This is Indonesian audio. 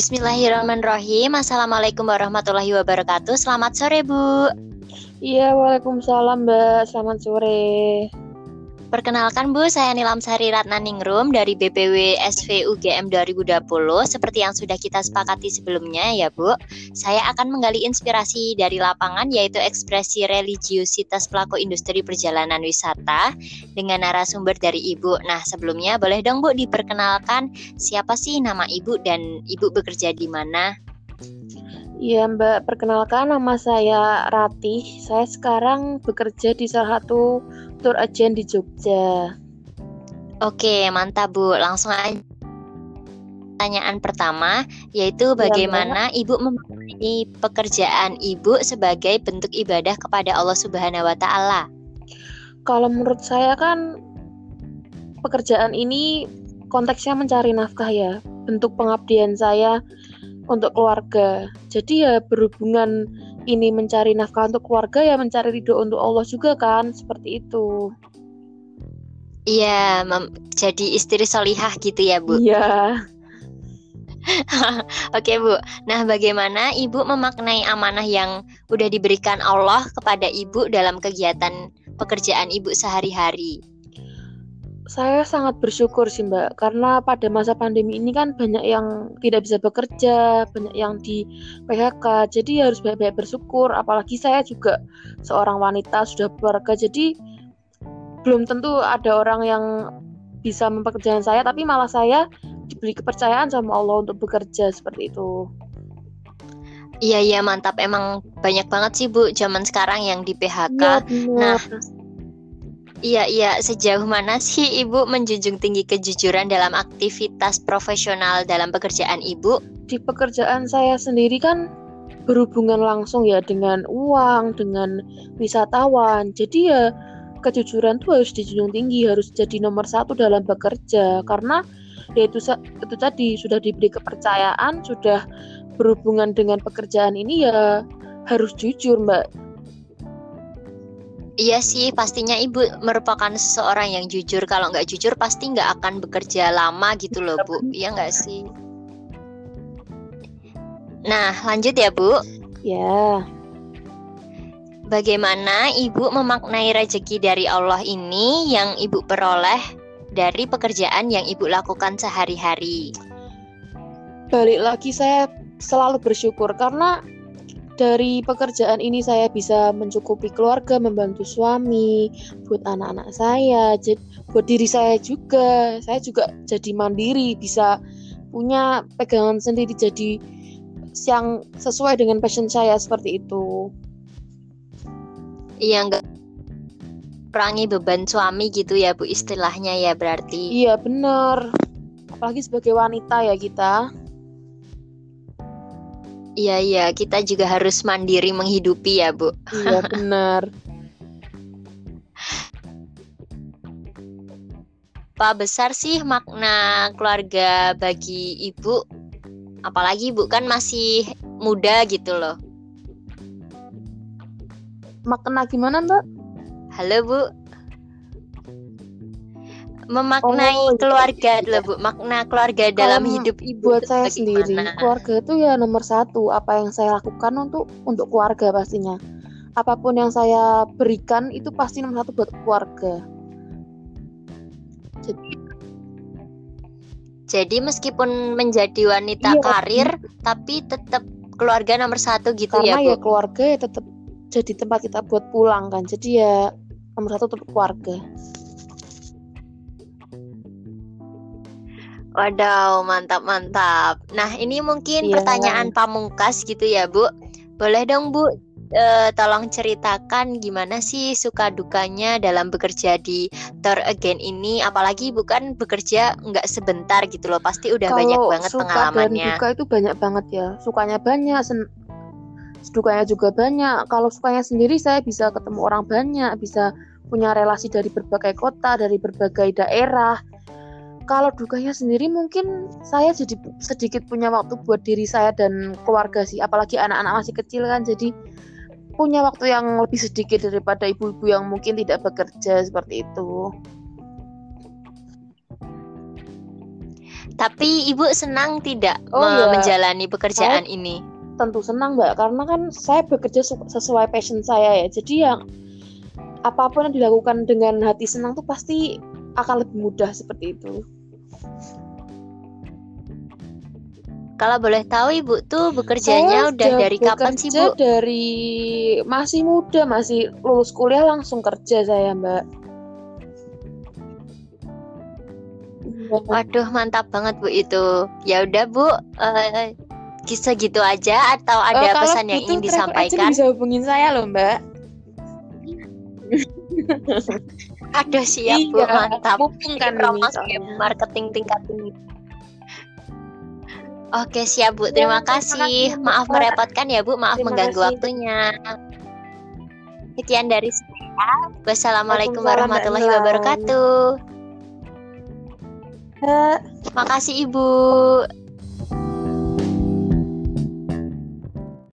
Bismillahirrahmanirrahim. Assalamualaikum warahmatullahi wabarakatuh. Selamat sore, Bu. Iya, waalaikumsalam, Mbak. Selamat sore. Perkenalkan Bu, saya Nilam Sari Ratnaningrum dari BPW SV UGM 2020. Seperti yang sudah kita sepakati sebelumnya ya Bu, saya akan menggali inspirasi dari lapangan yaitu ekspresi religiusitas pelaku industri perjalanan wisata dengan narasumber dari Ibu. Nah sebelumnya boleh dong Bu diperkenalkan siapa sih nama Ibu dan Ibu bekerja di mana? Iya Mbak, perkenalkan nama saya Ratih. Saya sekarang bekerja di salah satu tour agent di Jogja. Oke, mantap Bu. Langsung aja pertanyaan pertama yaitu iya, bagaimana ya, Ibu memaknai pekerjaan Ibu sebagai bentuk ibadah kepada Allah Subhanahu wa taala? Kalau menurut saya kan pekerjaan ini konteksnya mencari nafkah ya. Bentuk pengabdian saya untuk keluarga. Jadi ya berhubungan ini mencari nafkah untuk keluarga ya mencari ridho untuk Allah juga kan seperti itu. Iya jadi istri solihah gitu ya bu? Iya. Oke Bu, nah bagaimana Ibu memaknai amanah yang udah diberikan Allah kepada Ibu dalam kegiatan pekerjaan Ibu sehari-hari? Saya sangat bersyukur sih Mbak karena pada masa pandemi ini kan banyak yang tidak bisa bekerja, banyak yang di PHK. Jadi harus banyak-banyak bersyukur apalagi saya juga seorang wanita sudah bekerja. Jadi belum tentu ada orang yang bisa mempekerjakan saya tapi malah saya diberi kepercayaan sama Allah untuk bekerja seperti itu. Iya iya mantap emang banyak banget sih Bu zaman sekarang yang di PHK. Ya, nah, Iya, iya. Sejauh mana sih Ibu menjunjung tinggi kejujuran dalam aktivitas profesional dalam pekerjaan Ibu? Di pekerjaan saya sendiri kan berhubungan langsung ya dengan uang, dengan wisatawan. Jadi ya kejujuran tuh harus dijunjung tinggi, harus jadi nomor satu dalam bekerja. Karena ya itu, itu tadi sudah diberi kepercayaan, sudah berhubungan dengan pekerjaan ini ya harus jujur Mbak Iya sih, pastinya ibu merupakan seseorang yang jujur. Kalau nggak jujur, pasti nggak akan bekerja lama gitu loh, Bu. Iya nggak sih? Nah, lanjut ya, Bu. Ya. Bagaimana ibu memaknai rezeki dari Allah ini yang ibu peroleh dari pekerjaan yang ibu lakukan sehari-hari? Balik lagi saya selalu bersyukur karena dari pekerjaan ini saya bisa mencukupi keluarga, membantu suami, buat anak-anak saya, buat diri saya juga. Saya juga jadi mandiri, bisa punya pegangan sendiri jadi yang sesuai dengan passion saya seperti itu. Iya enggak kurangi beban suami gitu ya Bu istilahnya ya berarti. Iya benar. Apalagi sebagai wanita ya kita. Iya iya, kita juga harus mandiri menghidupi ya, Bu. Iya, benar. Apa besar sih makna keluarga bagi Ibu? Apalagi Ibu kan masih muda gitu loh. Makna gimana, Mbak? Halo, Bu memaknai oh, iya. keluarga dulu Bu, makna keluarga dalam hidup Ibu. Buat saya sendiri, keluarga itu ya nomor satu. Apa yang saya lakukan untuk untuk keluarga pastinya. Apa pun yang saya berikan itu pasti nomor satu buat keluarga. Jadi jadi meskipun menjadi wanita iya, karir, iya. tapi tetap keluarga nomor satu gitu Karena ya Bu. ya keluarga ya tetap jadi tempat kita buat pulang kan. Jadi ya nomor satu tetap keluarga. Wadaw, mantap mantap. Nah, ini mungkin yeah. pertanyaan pamungkas gitu ya, Bu. Boleh dong, Bu, e, tolong ceritakan gimana sih suka dukanya dalam bekerja di Tour Again ini. Apalagi bukan bekerja nggak sebentar gitu loh, pasti udah Kalau banyak banget suka pengalamannya. Dan duka itu banyak banget ya. Sukanya banyak, sen dukanya juga banyak. Kalau sukanya sendiri saya bisa ketemu orang banyak, bisa punya relasi dari berbagai kota, dari berbagai daerah kalau dukanya sendiri mungkin saya jadi sedikit punya waktu buat diri saya dan keluarga sih apalagi anak-anak masih kecil kan jadi punya waktu yang lebih sedikit daripada ibu-ibu yang mungkin tidak bekerja seperti itu Tapi Ibu senang tidak Oh, iya. menjalani pekerjaan ini? tentu senang mbak karena kan saya bekerja su- sesuai passion saya ya jadi yang apa pun yang dilakukan dengan hati senang tuh pasti akan lebih mudah seperti itu Kalau boleh tahu Ibu tuh bekerjanya Saya udah dari kapan sih Bu? dari masih muda masih lulus kuliah langsung kerja saya mbak Iya. Waduh mantap banget Bu itu. Ya udah Bu, eh segitu aja atau ada Eh, kalau pesan yang butuh ingin disampaikan? bisa hubungin saya loh mbak Aduh siap Bu, Iya, mantap. mumpung Ini kan ini soalnya. marketing tingkat tinggi. Oke siap Bu, terima Ya, terima kasih. kasih, Maaf merepotkan ya Bu, maaf Terima mengganggu kasih. waktunya. Sekian dari saya. Wassalamualaikum warahmatullahi wabarakatuh. Eh, Makasih Ibu.